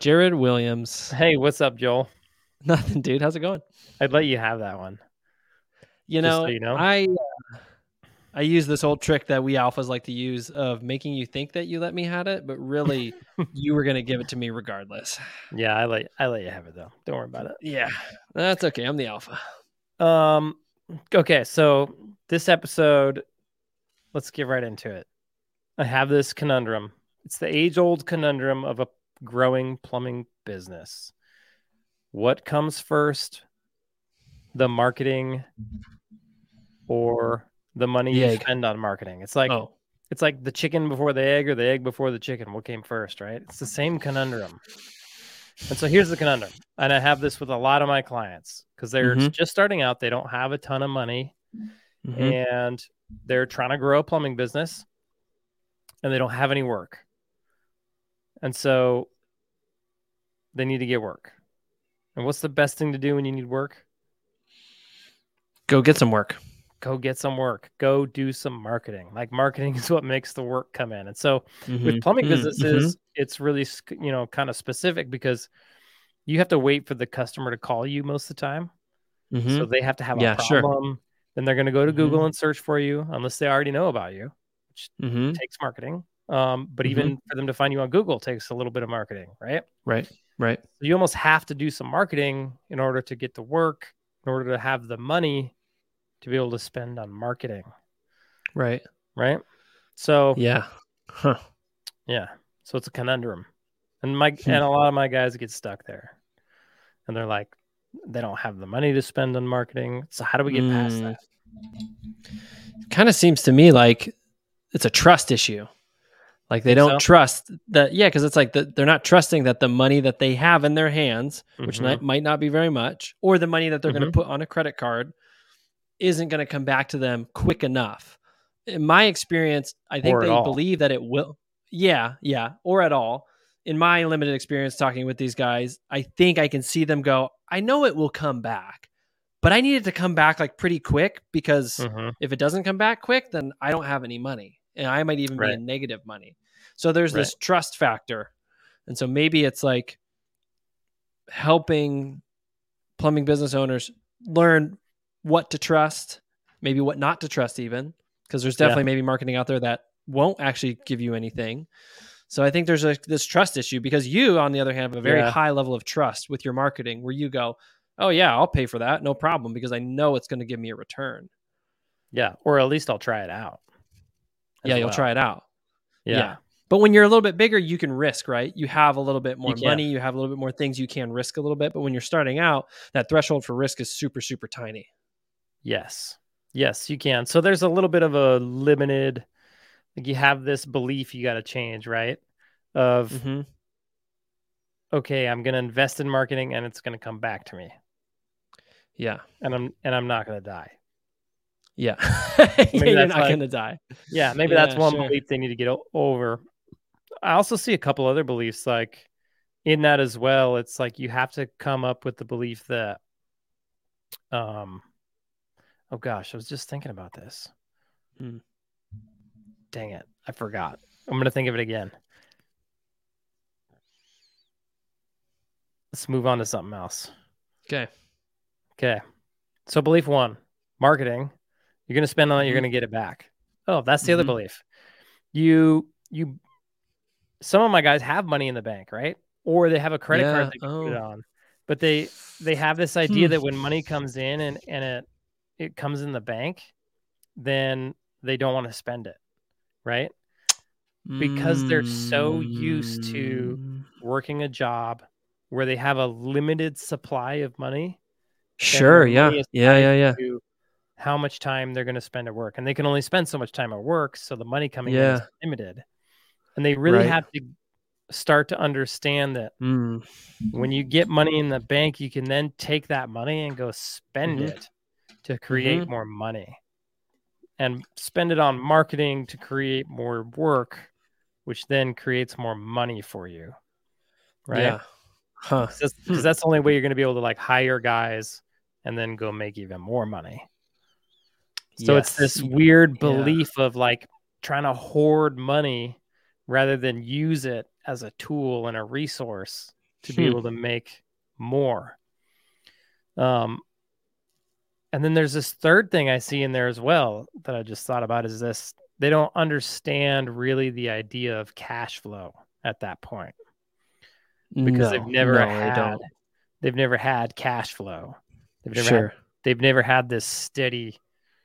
Jered Williams. Hey, what's up, Joel? Nothing, dude. How's it going? I'd let you have that one. You know, so you know. I uh, I use this old trick that we alphas like to use of making you think that you let me have it, but really you were gonna give it to me regardless. Yeah, I let I let you have it though. Don't worry about it. Yeah, that's okay. I'm the alpha. Um, okay, so this episode, let's get right into it. I have this conundrum. It's the age-old conundrum of a growing plumbing business. What comes first, the marketing or the money The you egg. spend on marketing? It's like oh, it's like the chicken before the egg or the egg before the chicken. What came first, right? It's the same conundrum. And so here's the conundrum. And I have this with a lot of my clients because they're Mhm. just starting out. They don't have a ton of money mhm. and they're trying to grow a plumbing business and they don't have any work. And so they need to get work. And what's the best thing to do when you need work? go get some work. Go get some work. Go do some marketing. Like marketing is what makes the work come in. And so with Mhm. plumbing Mm, businesses it's really you know kind of specific because you have to wait for the customer to call you most of the time mhm, mhm. so they have to have Yeah, a sure. problem then they're going to go to Mhm. google and search for you unless they already know about you which Mhm. takes marketing um, but even for them to find you on google takes a little bit of marketing right Right, right. so you almost have to do some marketing in order to get the work in order to have the money to be able to spend on marketing Right. right so Yeah. Huh. Yeah. So it's a conundrum. And my Hmm. and a lot of my guys get stuck there. And they're like they don't have the money to spend on marketing. So how do we get past Mm. that? Kind of seems to me like it's a trust issue. Like they don't so? trust that. Yeah, because it's like the, they're not trusting that the money that they have in their hands, which Mhm. might, not be very much, or the money that they're going Mhm. to put on a credit card, isn't going to come back to them quick enough. In my experience, I think they all. believe that it will. Yeah, yeah, or at all. In my limited experience talking with these guys, I think I can see them go. I know it will come back, but I need it to come back like pretty quick because Mhm. if it doesn't come back quick, then I don't have any money, and I might even be in negative money. So there's Right. this trust factor, and so maybe it's like helping plumbing business owners learn what to trust, maybe what not to trust, even because there's Yeah. definitely maybe marketing out there that won't actually give you anything. So I think there's a, this trust issue because you, on the other hand, have a very Yeah. high level of trust with your marketing, where you go, "Oh yeah, I'll pay for that, no problem," because I know it's going to give me a return. Yeah. Or at least I'll try it out. yeah, you'll try it out. Yeah. yeah. But when you're a little bit bigger, you can risk, right? You have a little bit more can. money, you have a little bit more things you can risk a little bit. But when you're starting out, that threshold for risk is super, super tiny. Yes. Yes, you can. So there's a little bit of a limited like you have this belief you got to change, right? Of Mm-hmm. okay, I'm going to invest in marketing and it's going to come back to me. Yeah. And I'm and I'm not going to die. Yeah. yeah you're not like- going to die. Yeah, maybe that's one sure. belief they need to get over. I also see a couple other beliefs like in that as well. It's like you have to come up with the belief that um oh gosh, I was just thinking about this. Hmm. Dang it. I forgot. I'm going to think of it again. Let's move on to something else. Okay. Okay. So belief 1, marketing. You're going to spend on it, you're Mhm. going to get it back. Oh, that's the other Mhm. belief. You you some of my guys have money in the bank, right? Or they have a credit Yeah, card they can put it oh. on. But they they have this idea Hmm. that when money comes in and and it it comes in the bank, then they don't want to spend it, right? Because they're so used to- Mm. Working a job where they have a limited supply of money Sure. Yeah. money Yeah. Yeah. Yeah. how much time they're going to spend at work and they can only spend so much time at work so the money coming in is limited and they really Right. have to start to understand that Mm. when you get money in the bank you can then take that money and go spend Mhm. it to create Mm-hmm. more money and spend it on marketing to create more work which then creates more money for you right Yeah. Huh. because Hmm. that's the only way you're going to be able to like hire guys and then go make even more money. So it's this Yes. weird Yeah. belief of like trying to hoard money rather than use it as a tool and a resource to be Hmm. able to make more. Um, and then there's this third thing I see in there as well that I just thought about is this they don't understand really the idea of cash flow at that point because they've never no, they had don't. they've never had cash flow. They've never Sure. had, they've never had this steady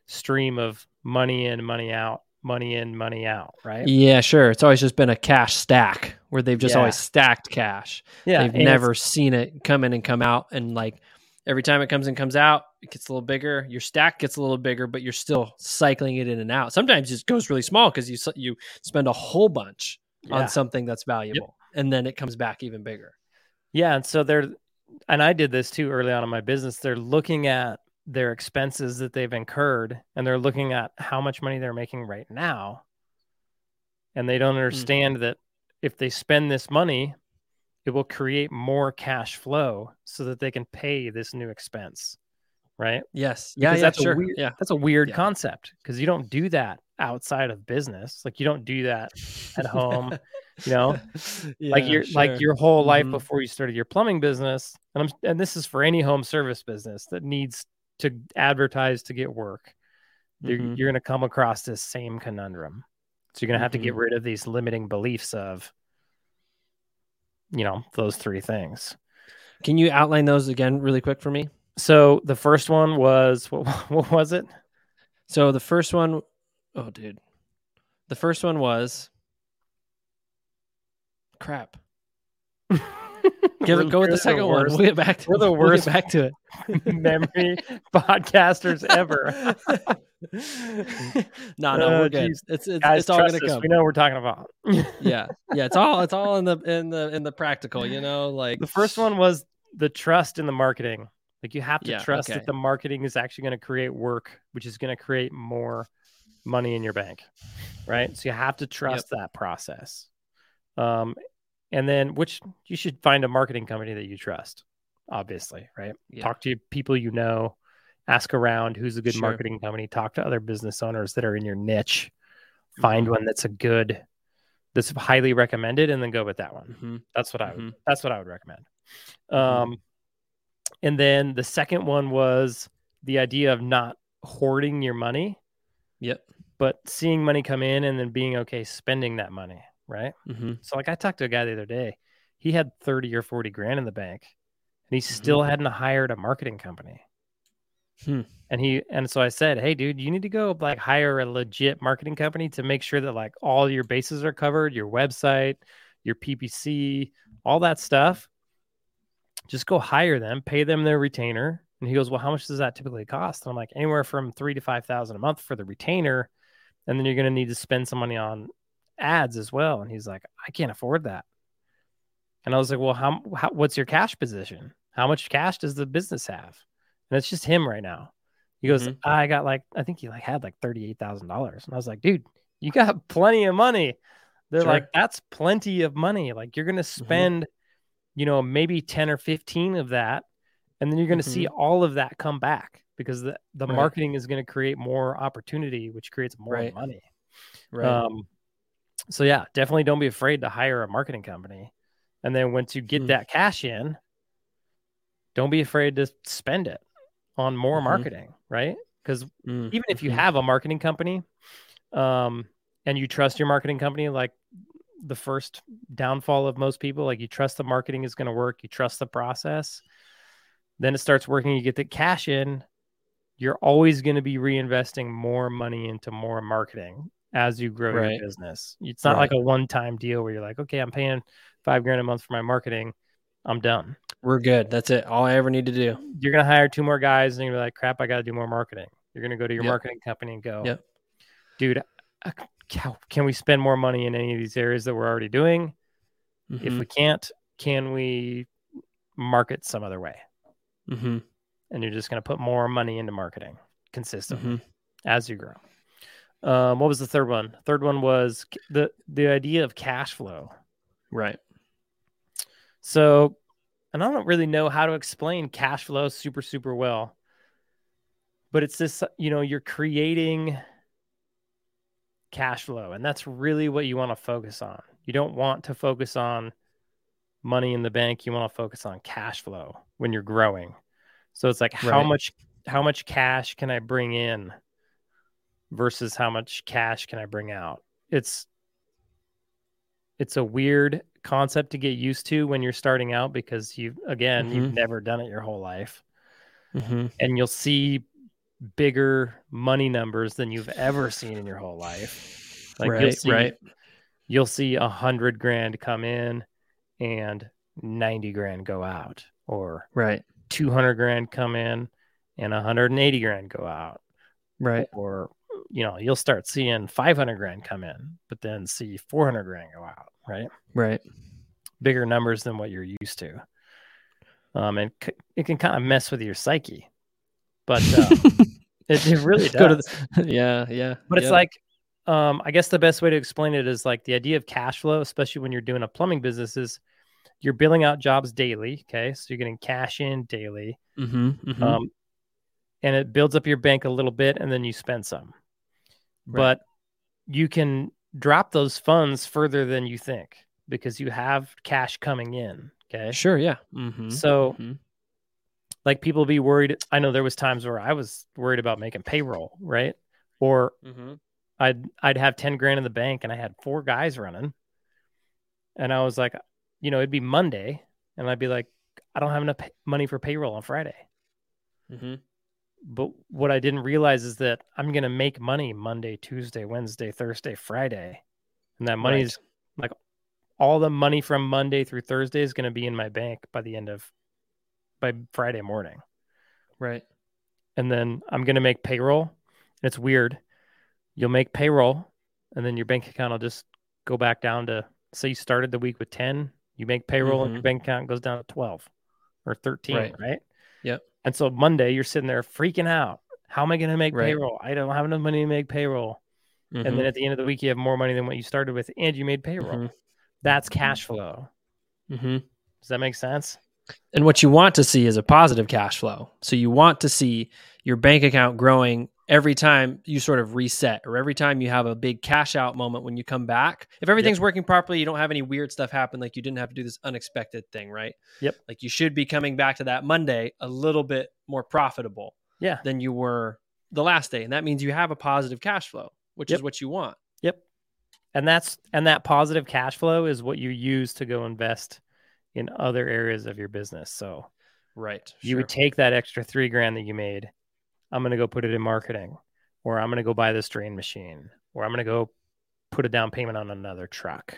stream of money in, money out, money in, money out, right? Yeah, sure. It's always just been a cash stack where they've just Yeah. always stacked cash. Yeah, they've never seen it come in and come out and like every time it comes and comes out it gets a little bigger your stack gets a little bigger but you're still cycling it in and out sometimes it goes really small because you you spend a whole bunch Yeah. on something that's valuable and then it comes back even bigger Yeah, and so they're and I did this too early on in my business. They're looking at their expenses that they've incurred and they're looking at how much money they're making right now. And they don't understand that if they spend this money, it will create more cash flow so that they can pay this new expense. Right? yes yeah yeah that's a sure weird- yeah That's a weird Yeah. concept because you don't do that outside of business. Like you don't do that at home, you know? like your sure. like your whole life Mhm. before you started your plumbing business and I'm and this is for any home service business that needs to advertise to get work you're, Mhm. you're going to come across this same conundrum. So you're going to have to get Mhm. rid of these limiting beliefs of you know those three things. Can you outline those again really quick for me? So the first one was what, what was it? So the first one oh dude. The first one was crap Give We're- it, go with the second one. worst- We'll get back to we're the we'll worst back to it. memory podcasters ever no, no, we're good. geez. It's it's, Guys, it's all gonna us. come. we know we're talking about Yeah, yeah. It's all it's all in the in the in the practical. You know, like the first one was the trust in the marketing. Like you have to Yeah, trust okay. that the marketing is actually going to create work, which is going to create more money in your bank, right? So you have to trust that process. Um, and then which you should find a marketing company that you trust, obviously, right? Yeah. Talk to people you know, ask around who's a good Sure. marketing company, talk to other business owners that are in your niche, find Mhm. one that's a good, that's highly recommended, and then go with that one. Mhm. That's what I would, Mhm. that's what I would recommend. Mhm. Um, and then the second one was the idea of not hoarding your money, Yep. but seeing money come in and then being okay spending that money, right? hmm So like I talked to a guy the other day, he had 30 or 40 grand in the bank and he Mm-hmm. still hadn't hired a marketing company. Hmm. And he and so I said, "Hey dude, you need to go like hire a legit marketing company to make sure that like all your bases are covered, your website, your PPC, all that stuff. Just go hire them, pay them their retainer." And he goes, "Well, how much does that typically cost?" And I'm like, "Anywhere from 3 to 5,000 a month for the retainer, and then you're going to need to spend some money on ads as well." And he's like, "I can't afford that." And I was like, "Well, how, how what's your cash position? How much cash does the business have?" And it's just him right now. He goes, Mhm. I got like, I think he like had like thirty-eight thousand dollars, and I was like, dude, you got plenty of money. They're Sure. like, that's plenty of money. Like you're gonna spend, you know, maybe ten or fifteen of that, and then you're gonna see all of that come back because the the Right. marketing is gonna create more opportunity, which creates more Right. money. Right. Um, so yeah, definitely don't be afraid to hire a marketing company. And then once you get Hmm. that cash in, don't be afraid to spend it on more Mhm. marketing, right? Because Mm. even if you Mhm. have a marketing company, um, and you trust your marketing company, like the first downfall of most people, like you trust the marketing is going to work, you trust the process, then it starts working, you get the cash in, you're always going to be reinvesting more money into more marketing as you grow Right. your business. It's not Right. like a one time deal where you're like, okay, I'm paying five grand a month for my marketing. I'm done. We're good. That's it. All I ever need to do. You're going to hire two more guys and you're like, crap, I got to do more marketing. You're going to go to your Yep. marketing company and go, Yep. dude, can we spend more money in any of these areas that we're already doing? If Mhm. we can't, can we market some other way? Mhm. And you're just going to put more money into marketing consistently Mhm. as you grow. Um, what was the third one? Third one was the the idea of cash flow. Right. So, and I don't really know how to explain cash flow super, super well, but it's this, you know, you're creating cash flow, and that's really what you want to focus on. You don't want to focus on money in the bank, you want to focus on cash flow when you're growing. So it's like how Right. much how much cash can I bring in versus how much cash can I bring out? It's it's a weird concept to get used to when you're starting out because you again, you've Mhm. never done it your whole life Mm-hmm. and you'll see bigger money numbers than you've ever seen in your whole life. Like you'll right, see right. you'll see a hundred grand come in and 90 grand go out or Right. 200 grand come in and 180 grand go out Right. or you know you'll start seeing 500 grand come in but then see 400 grand go out right Right. bigger numbers than what you're used to um and c- it can kind of mess with your psyche but uh, it, it really does the, yeah, yeah. but it's like um i guess the best way to explain it is like the idea of cash flow especially when you're doing a plumbing business is you're billing out jobs daily okay so you're getting cash in daily Mhm, mhm. um and it builds up your bank a little bit and then you spend some Right. but you can drop those funds further than you think because you have cash coming in okay sure, yeah. Mm-hmm. so mhm. like people be worried i know there was times where i was worried about making payroll right or Mm-hmm. I'd I'd have 10 grand in the bank and I had four guys running. And I was like, you know, it'd be Monday and I'd be like, I don't have enough pay- money for payroll on Friday. Mm-hmm. But what I didn't realize is that I'm going to make money Monday, Tuesday, Wednesday, Thursday, Friday. And that money's like all the money from Monday through Thursday is going to be in my bank by the end of by Friday morning. Right. and then I'm going to make payroll. And it's weird. You'll make payroll, and then your bank account will just go back down to say you started the week with 10, you make payroll, and your Mhm. bank account goes down to 12 or 13, Right. right? And so Monday, you're sitting there freaking out. How am I going to make Right. payroll? I don't have enough money to make payroll. And Mm-hmm. then at the end of the week, you have more money than what you started with, and you made payroll. Mhm. That's cash flow. Mm-hmm. Does that make sense? And what you want to see is a positive cash flow. So you want to see your bank account growing every time you sort of reset or every time you have a big cash out moment when you come back. If everything's working properly, you don't have any weird stuff happen like you didn't have to do this unexpected thing, right? Yep. Like you should be coming back to that Monday a little bit more profitable Yeah. than you were the last day. And that means you have a positive cash flow, which Yep. is what you want. Yep. And that's and that positive cash flow is what you use to go invest in other areas of your business. So Right. you would take that extra three grand that you made. I'm gonna go put it in marketing, or I'm gonna go buy this drain machine, or I'm gonna go put a down payment on another truck.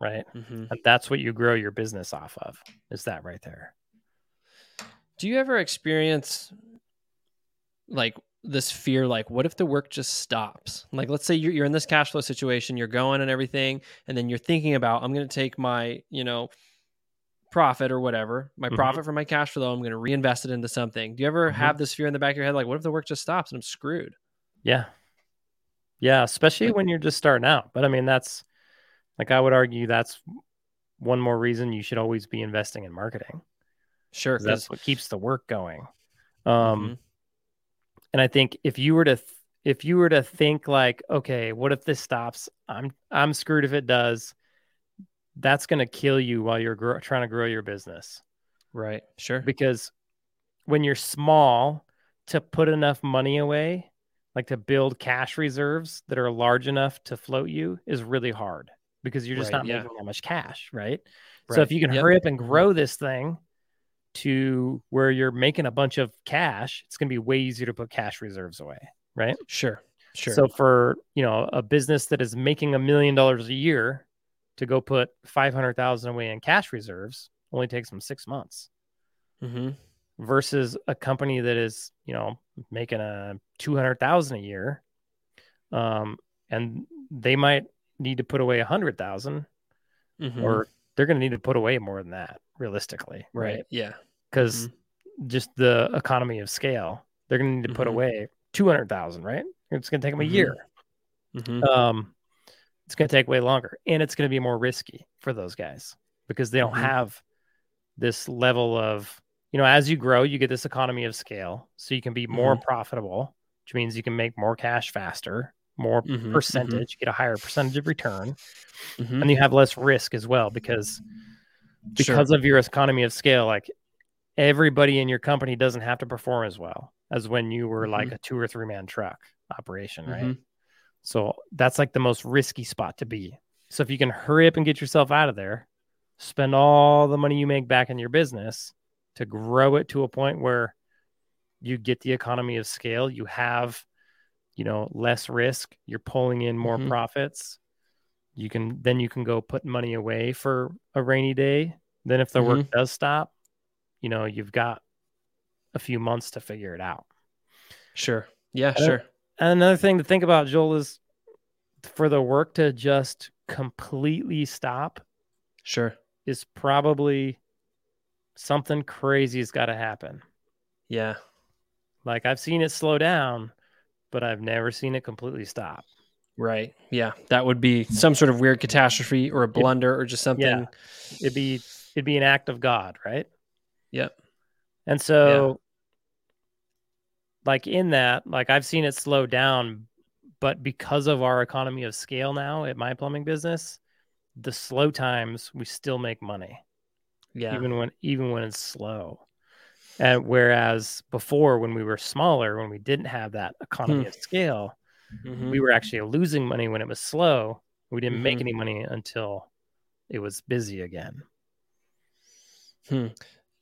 Right. hmm And that's what you grow your business off of. Is that right there? Do you ever experience like this fear like what if the work just stops? Like let's say you're, you're in this cash flow situation, you're going and everything and then you're thinking about I'm going to take my, you know, profit or whatever, my Mhm. profit from my cash flow, I'm going to reinvest it into something. Do you ever Mhm. have this fear in the back of your head like what if the work just stops and I'm screwed? Yeah. Yeah, especially Like- when you're just starting out. But I mean, that's like I would argue that's one more reason you should always be investing in marketing. Sure, that's what keeps the work going. Um, Mhm. and I think if you were to th- if you were to think like, okay, what if this stops? I'm I'm screwed if it does. That's going to kill you while you're trying to grow your business right. Sure. because when you're small, to put enough money away, like to build cash reserves that are large enough to float you, is really hard because you're just Right, not yeah. making that much cash, right? So if you can Yep. hurry up and grow this thing to where you're making a bunch of cash, it's going to be way easier to put cash reserves away, right? Sure. Sure. So for, you know, a business that is making a million dollars a year to go put 500,000 away in cash reserves only takes them 6 months hmm versus a company that is, you know, making a 200,000 a year um and they might need to put away a 100,000 hmm or they're going to need to put away more than that realistically, right. right? Yeah. because just the economy of scale, they're going to need to put Mhm. away two hundred thousand, right? It's going to take them a Mhm. year. hmm Um, it's going to take way longer, and it's going to be more risky for those guys because they don't Mhm. have this level of, you know, as you grow, you get this economy of scale, so you can be more profitable, which means you can make more cash faster, more Mhm, mhm. percentage, get a higher percentage of return, hmm and you have less risk as well because because of your economy of scale, like everybody in your company doesn't have to perform as well as when you were like Mhm. a two or three man truck operation, right? So that's like the most risky spot to be. So if you can hurry up and get yourself out of there, spend all the money you make back in your business to grow it to a point where you get the economy of scale, you have, you know, less risk, you're pulling in more Mhm. profits. You can then you can go put money away for a rainy day. Then if the work does stop, you know, you've got a few months to figure it out. Sure. Yeah, sure. And another thing to think about, Joel, is for the work to just completely stop Sure. is probably something crazy has got to happen. Yeah. Like I've seen it slow down, but I've never seen it completely stop. Right. Yeah. That would be some sort of weird catastrophe or a blunder or just something. Yeah. It'd be it'd be an act of God, right? Yep. And so like in that, like I've seen it slow down, but because of our economy of scale now at my plumbing business, the slow times we still make money. Yeah. even when even when it's slow. And whereas before, when we were smaller, when we didn't have that economy Hmm. of scale, Mhm. we were actually losing money when it was slow. We didn't make Mhm. any money until it was busy again.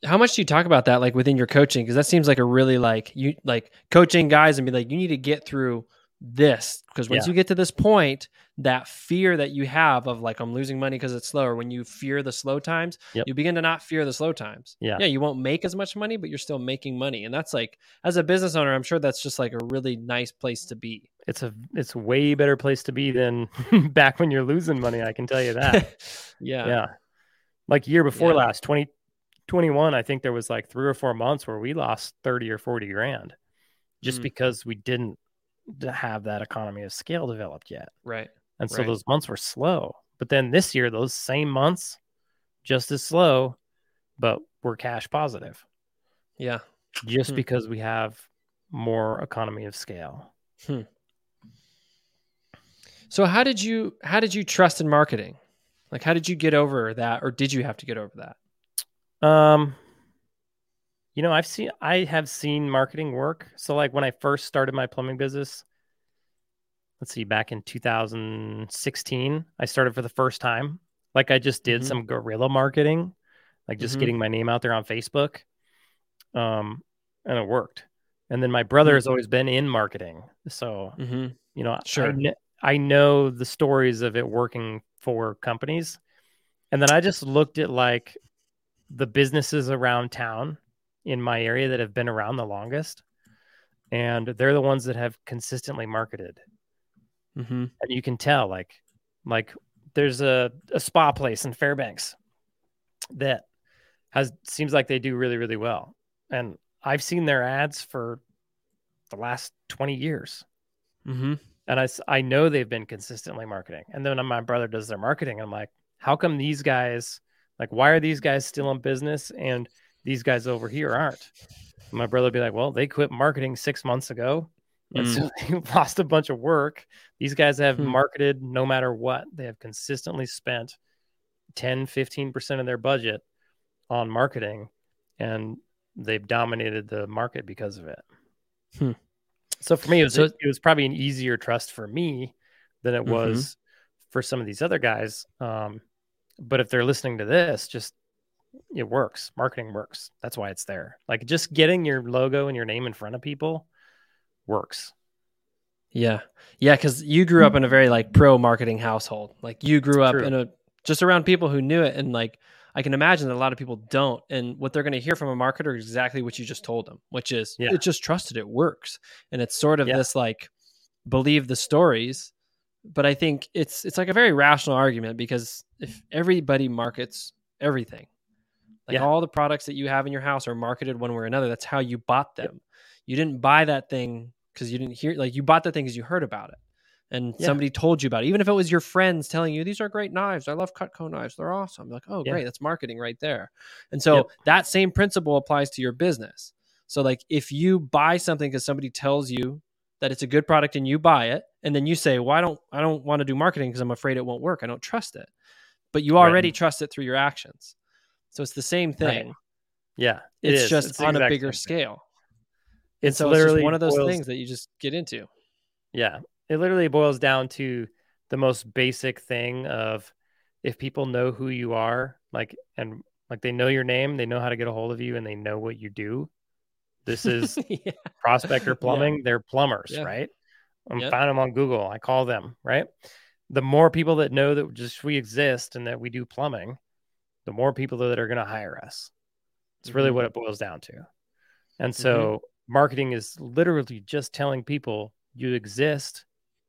How much do you talk about that like within your coaching? Because that seems like a really like you like coaching guys and be like, you need to get through this because once Yeah. you get to this point, that fear that you have of like I'm losing money because it's slower. When you fear the slow times, Yep. you begin to not fear the slow times. Yeah. yeah, you won't make as much money, but you're still making money, and that's like as a business owner, I'm sure that's just like a really nice place to be. It's a it's a way better place to be than back when you're losing money. I can tell you that. yeah, yeah. Like year before Yeah. last, 2021, I think there was like three or four months where we lost 30 or 40 grand just Mm. because we didn't have that economy of scale developed yet. right. And so Right. those months were slow. But then this year, those same months, just as slow, but we're cash positive Yeah, just Hmm. because we have more economy of scale. So how did you how did you trust in marketing? Like how did you get over that or did you have to get over that? Um, you know, I've seen, I have seen marketing work. So, like when I first started my plumbing business, let's see, back in 2016, I started for the first time. Like I just did Mhm. some guerrilla marketing, like just Mhm. getting my name out there on Facebook. Um, and it worked. And then my brother Hmm. has always been in marketing. So, Mm-hmm. you know, Sure. I, kn- I know the stories of it working for companies. And then I just looked at like the businesses around town in my area that have been around the longest. And they're the ones that have consistently marketed. Mm-hmm. And you can tell like like there's a, a spa place in Fairbanks that has seems like they do really, really well. And I've seen their ads for the last 20 years Mm-hmm. and I, I know they've been consistently marketing. And then my brother does their marketing. I'm like, how come these guys, like, why are these guys still in business and these guys over here aren't? And my brother would be like, well, they quit marketing six months ago. And so they lost a bunch of work. These guys have Hmm. marketed no matter what. They have consistently spent 10, 15% of their budget on marketing and they've dominated the market because of it. Hmm. So for me, it was, So- it was probably an easier trust for me than it Mhm. was for some of these other guys. Um, but if they're listening to this, just it works. Marketing works. That's why it's there. Like just getting your logo and your name in front of people works. Yeah. Yeah. Cause you grew up in a very like pro marketing household. Like you grew up True. in a just around people who knew it. And like I can imagine that a lot of people don't. And what they're going to hear from a marketer is exactly what you just told them, which is Yeah. it just trusted it works. And it's sort of Yeah. this like believe the stories. But I think it's it's like a very rational argument because if mm-hmm. everybody markets everything, like Yeah. all the products that you have in your house are marketed one way or another. That's how you bought them. You didn't buy that thing because you didn't hear like you bought the thing because you heard about it and Yeah. somebody told you about it. Even if it was your friends telling you these are great knives, I love Cutco knives, they're awesome. Like, oh Yeah. great, that's marketing right there. And so Yep. that same principle applies to your business. So like if you buy something because somebody tells you that it's a good product and you buy it, and then you say, "Well, I don't, I don't want to do marketing because I'm afraid it won't work. I don't trust it," but you Right. already trust it through your actions. So it's the same Right. thing. Yeah, It's is. just It's on a bigger scale. And It's so it's literally just one of those boils- things that you just get into. Yeah, it literally boils down to the most basic thing of if people know who you are, like and like they know your name, they know how to get a hold of you, and they know what you do. This is yeah. Prospector Plumbing. They're plumbers, Yeah. right? I Yep. found them on Google. I call them, right? The more people that know that just we exist and that we do plumbing, the more people that are going to hire us. It's really Mhm. what it boils down to. And so marketing is literally just telling people you exist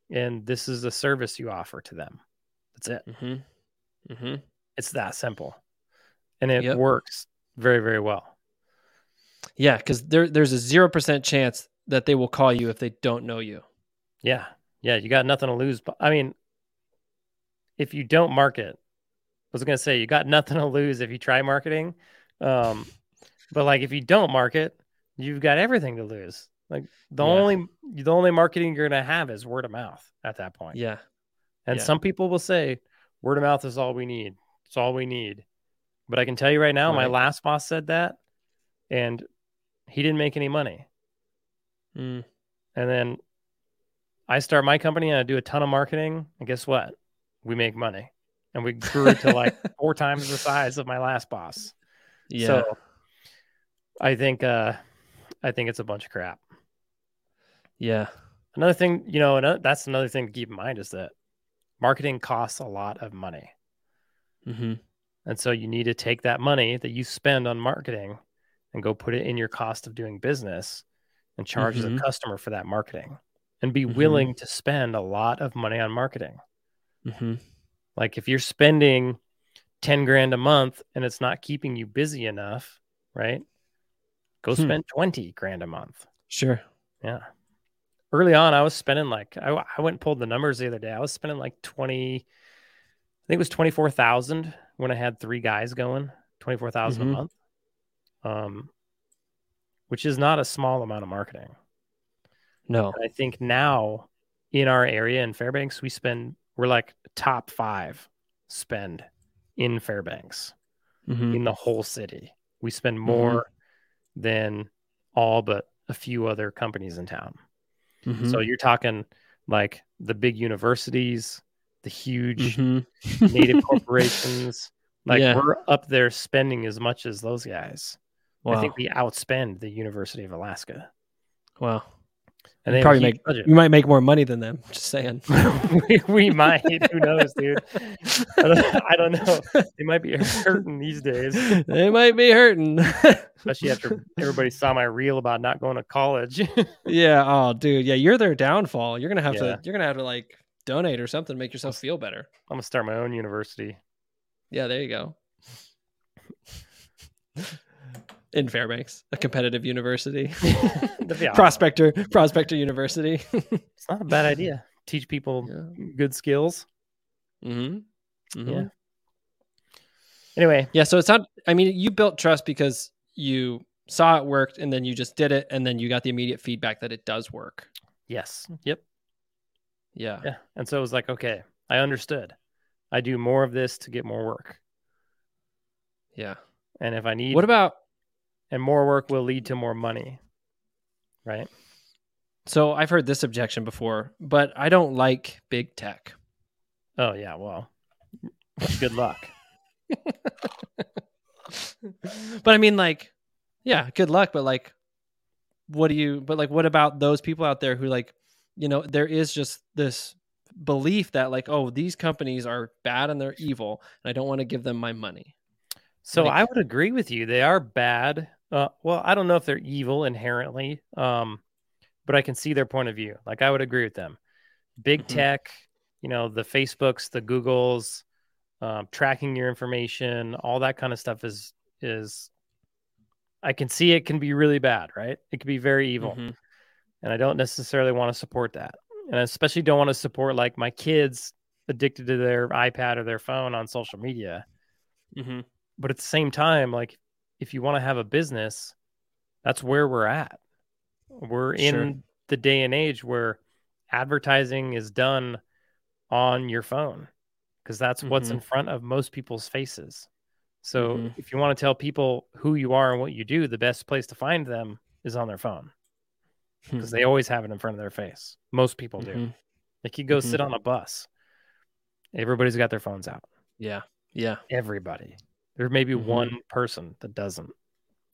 and this is a service you offer to them. That's it. Mm-hmm. Mm-hmm. It's that simple. And it Yep. works very, very well. Yeah, because there there's a zero percent chance that they will call you if they don't know you. Yeah. Yeah. You got nothing to lose. But I mean, if you don't market, I was going to say you got nothing to lose if you try marketing. Um, but like if you don't market, you've got everything to lose. Like the Yeah. only the only marketing you're going to have is word of mouth at that point. Yeah. And Yeah. some people will say word of mouth is all we need. It's all we need. But I can tell you right now, my last boss said that and he didn't make any money. Mm. And then I start my company and I do a ton of marketing. And guess what? We make money. And we grew it to like four times the size of my last boss. Yeah. So I think uh I think it's a bunch of crap. yeah. Another thing, you know, that's another thing to keep in mind is that marketing costs a lot of money. Mm-hmm. And so you need to take that money that you spend on marketing and go put it in your cost of doing business and charge Mhm. the customer for that marketing and be Mhm. willing to spend a lot of money on marketing. Mm-hmm. Like if you're spending 10 grand a month and it's not keeping you busy enough, right? Go Hmm. spend 20 grand a month. Sure. Yeah. Early on, I was spending like, I, I went and pulled the numbers the other day. I was spending like 20, I think it was 24,000 when I had three guys going, 24,000 Mhm. a month. Um, which is not a small amount of marketing. No. And I think now in our area in Fairbanks, we spend, we're like top five spend in Fairbanks Mm-hmm. in the whole city. We spend more than all but a few other companies in town. Mm-hmm. So you're talking like the big universities, the huge Mhm. native corporations. Like Yeah. we're up there spending as much as those guys. Wow. I think we outspend the University of Alaska. wow. And You they probably have a huge make budget. you might make more money than them. Just saying. we, we might. Who knows, dude? I don't, I don't know. They might be hurting these days, they might be hurting. especially after everybody saw my reel about not going to college. yeah. Oh, dude. Yeah, you're their downfall. You're gonna have Yeah. to. You're gonna have to like donate or something to make yourself feel better. I'm gonna start my own university. Yeah. There you go. In Fairbanks, a competitive university, That'd awesome. prospector, prospector university. It's not a bad idea. Teach people yeah. good skills. Mm-hmm. Yeah. Anyway, Yeah. So it's not, I mean, you built trust because you saw it worked and then you just did it and then you got the immediate feedback that it does work. yes, yep, Yeah. yeah. And so it was like, okay, I understood. I do more of this to get more work, Yeah. and if I need What about, and more work will lead to more money, right? so I've heard this objection before, but I don't like big tech. Oh yeah, well, good luck. but I mean, like, yeah, good luck. But like, what do you, but like, what about those people out there who, like, you know, there is just this belief that, like, oh, these companies are bad and they're evil, and I don't want to give them my money. So Like- I would agree with you. They are bad. Uh, well, I don't know if they're evil inherently, um, but I can see their point of view. Like I would agree with them. Big Mhm. tech, you know, the Facebooks, the Googles, um, tracking your information, all that kind of stuff is is. I can see it can be really bad, right? It can be very evil, Mhm. and I don't necessarily want to support that, and I especially don't want to support like my kids addicted to their iPad or their phone on social media Mhm. but at the same time like if you want to have a business that's where we're at we're in Sure. the day and age where advertising is done on your phone because that's what's in Mhm. front of most people's faces So Mhm. if you want to tell people who you are and what you do, the best place to find them is on their phone Hmm. because they always have it in front of their face. Most people do. Mhm. Like you go Mhm. sit on a bus, everybody's got their phones out. Yeah. Yeah. Everybody. There may be Mhm. one person that doesn't.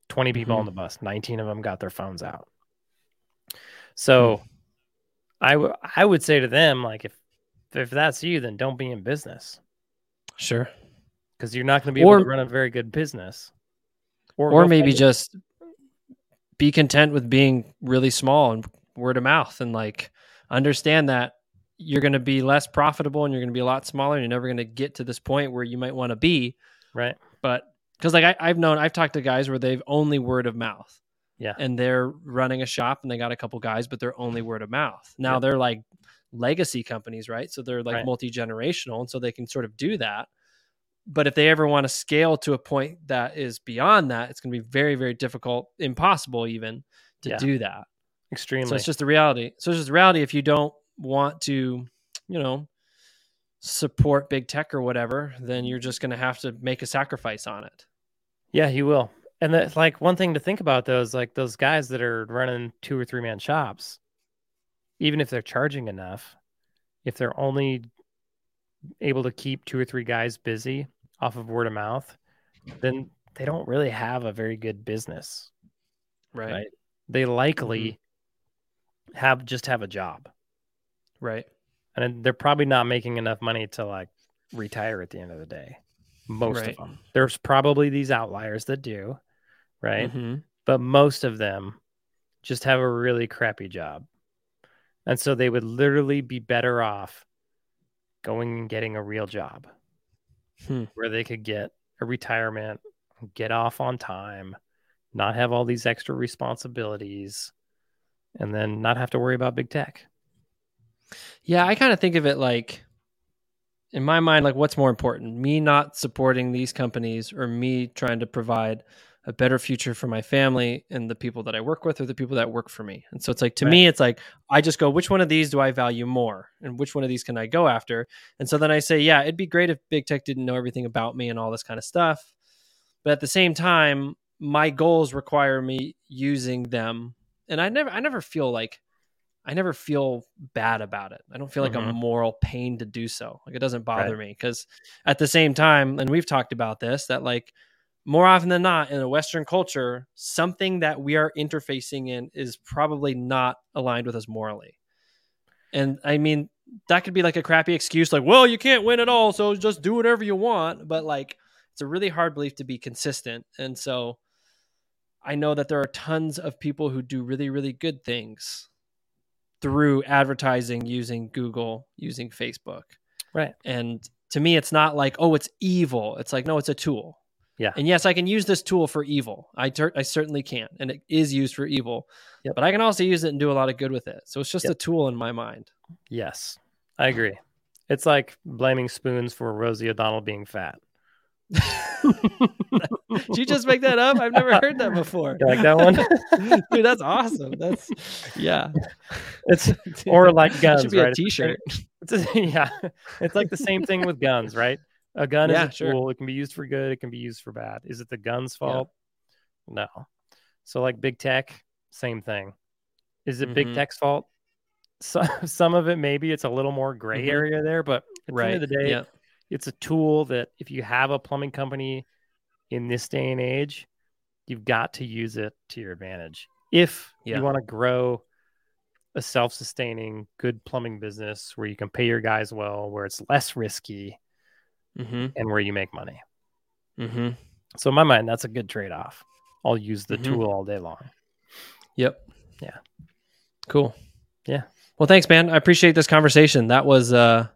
20 people on Mhm. the bus, 19 of them got their phones out. So Hmm. I w- I would say to them, like, if if that's you, then don't be in business Sure. because you're not going to be able to run a very good business. Or go maybe just be content with being really small and word of mouth and like understand that you're going to be less profitable and you're going to be a lot smaller and you're never going to get to this point where you might want to be. right. But because like I, I've known, I've talked to guys where they've only word of mouth. Yeah. And they're running a shop and they got a couple guys, but they're only word of mouth. Now Yep. they're like legacy companies, right? So they're like Right. multi generational. And so they can sort of do that. But if they ever want to scale to a point that is beyond that, it's going to be very, very difficult, impossible even to Yeah. do that. Extremely. So it's just the reality. So it's just the reality if you don't want to, you know, support big tech or whatever, then you're just going to have to make a sacrifice on it. Yeah, he will. And that's like one thing to think about though is like those guys that are running two or three man shops, even if they're charging enough, if they're only able to keep two or three guys busy off of word of mouth, then they don't really have a very good business. Right. Right. They likely mm-hmm. have just have a job. Right. And they're probably not making enough money to like retire at the end of the day. Most Right. of them. There's probably these outliers that do, right? Mhm. but most of them just have a really crappy job. And so they would literally be better off going and getting a real job Hmm. where they could get a retirement, get off on time, not have all these extra responsibilities, and then not have to worry about big tech. Yeah, I kind of think of it like in my mind like what's more important? Me not supporting these companies or me trying to provide a better future for my family and the people that I work with or the people that work for me. And so it's like to Right. me it's like I just go which one of these do I value more and which one of these can I go after? And so then I say, yeah, it'd be great if big tech didn't know everything about me and all this kind of stuff. But at the same time, my goals require me using them. And I never I never feel like I never feel bad about it. I don't feel like a Mhm. moral pain to do so. Like it doesn't bother Right. me because at the same time, and we've talked about this, that like more often than not in a Western culture, something that we are interfacing in is probably not aligned with us morally. And I mean, that could be like a crappy excuse, like, well, you can't win at all, so just do whatever you want. But like, it's a really hard belief to be consistent. And so I know that there are tons of people who do really, really good things through advertising using Google, using Facebook. Right. And to me, it's not like, oh, it's evil. It's like, no, it's a tool. Yeah. And yes, I can use this tool for evil. I, ter- I certainly can. And it is used for evil. Yep. But I can also use it and do a lot of good with it. So it's just Yep. a tool in my mind. Yes, I agree. It's like blaming spoons for Rosie O'Donnell being fat. Did you just make that up? I've never heard that before. You like that one? Dude, that's awesome. That's, yeah. It's or like guns, should be right? a It's the t shirt. same- It's a, yeah, it's like the same thing with guns, right? A gun Yeah, is a sure. tool. It can be used for good. It can be used for bad. Is it the gun's Yeah. fault? No. So like big tech, same thing. Is it big Mhm. tech's fault? So, some of it maybe it's a little more gray Mhm. area there, but at the end of the day, Yeah. it's a tool that if you have a plumbing company in this day and age, you've got to use it to your advantage. If Yeah. you want to grow a self-sustaining good plumbing business where you can pay your guys well, where it's less risky Mm-hmm. and where you make money. Mm-hmm. So in my mind, that's a good trade-off. I'll use the Mhm. tool all day long. Yep. Yeah. Cool. Yeah. Well, thanks, man. I appreciate this conversation. That was, uh,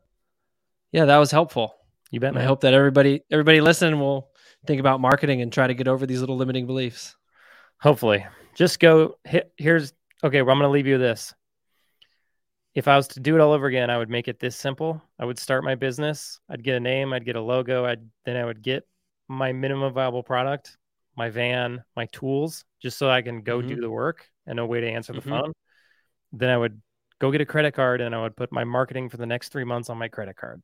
yeah, that was helpful. You bet, And I hope that everybody, everybody listening will think about marketing and try to get over these little limiting beliefs. Hopefully. Just go hit here's okay, well, I'm gonna leave you this. If I was to do it all over again, I would make it this simple. I would start my business, I'd get a name, I'd get a logo, I'd then I would get my minimum viable product, my van, my tools, just so I can go Mhm. do the work and a way to answer the Mhm. phone. Then I would go get a credit card and I would put my marketing for the next three months on my credit card.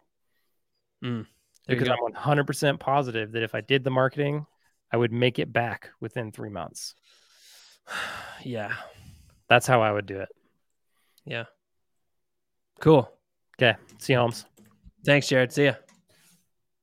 Mm. There because. I'm 100% positive that if I did the marketing, I would make it back within three months. yeah. That's how I would do it. Yeah. Cool. Okay. See you, Holmes. Thanks, Jered. See ya.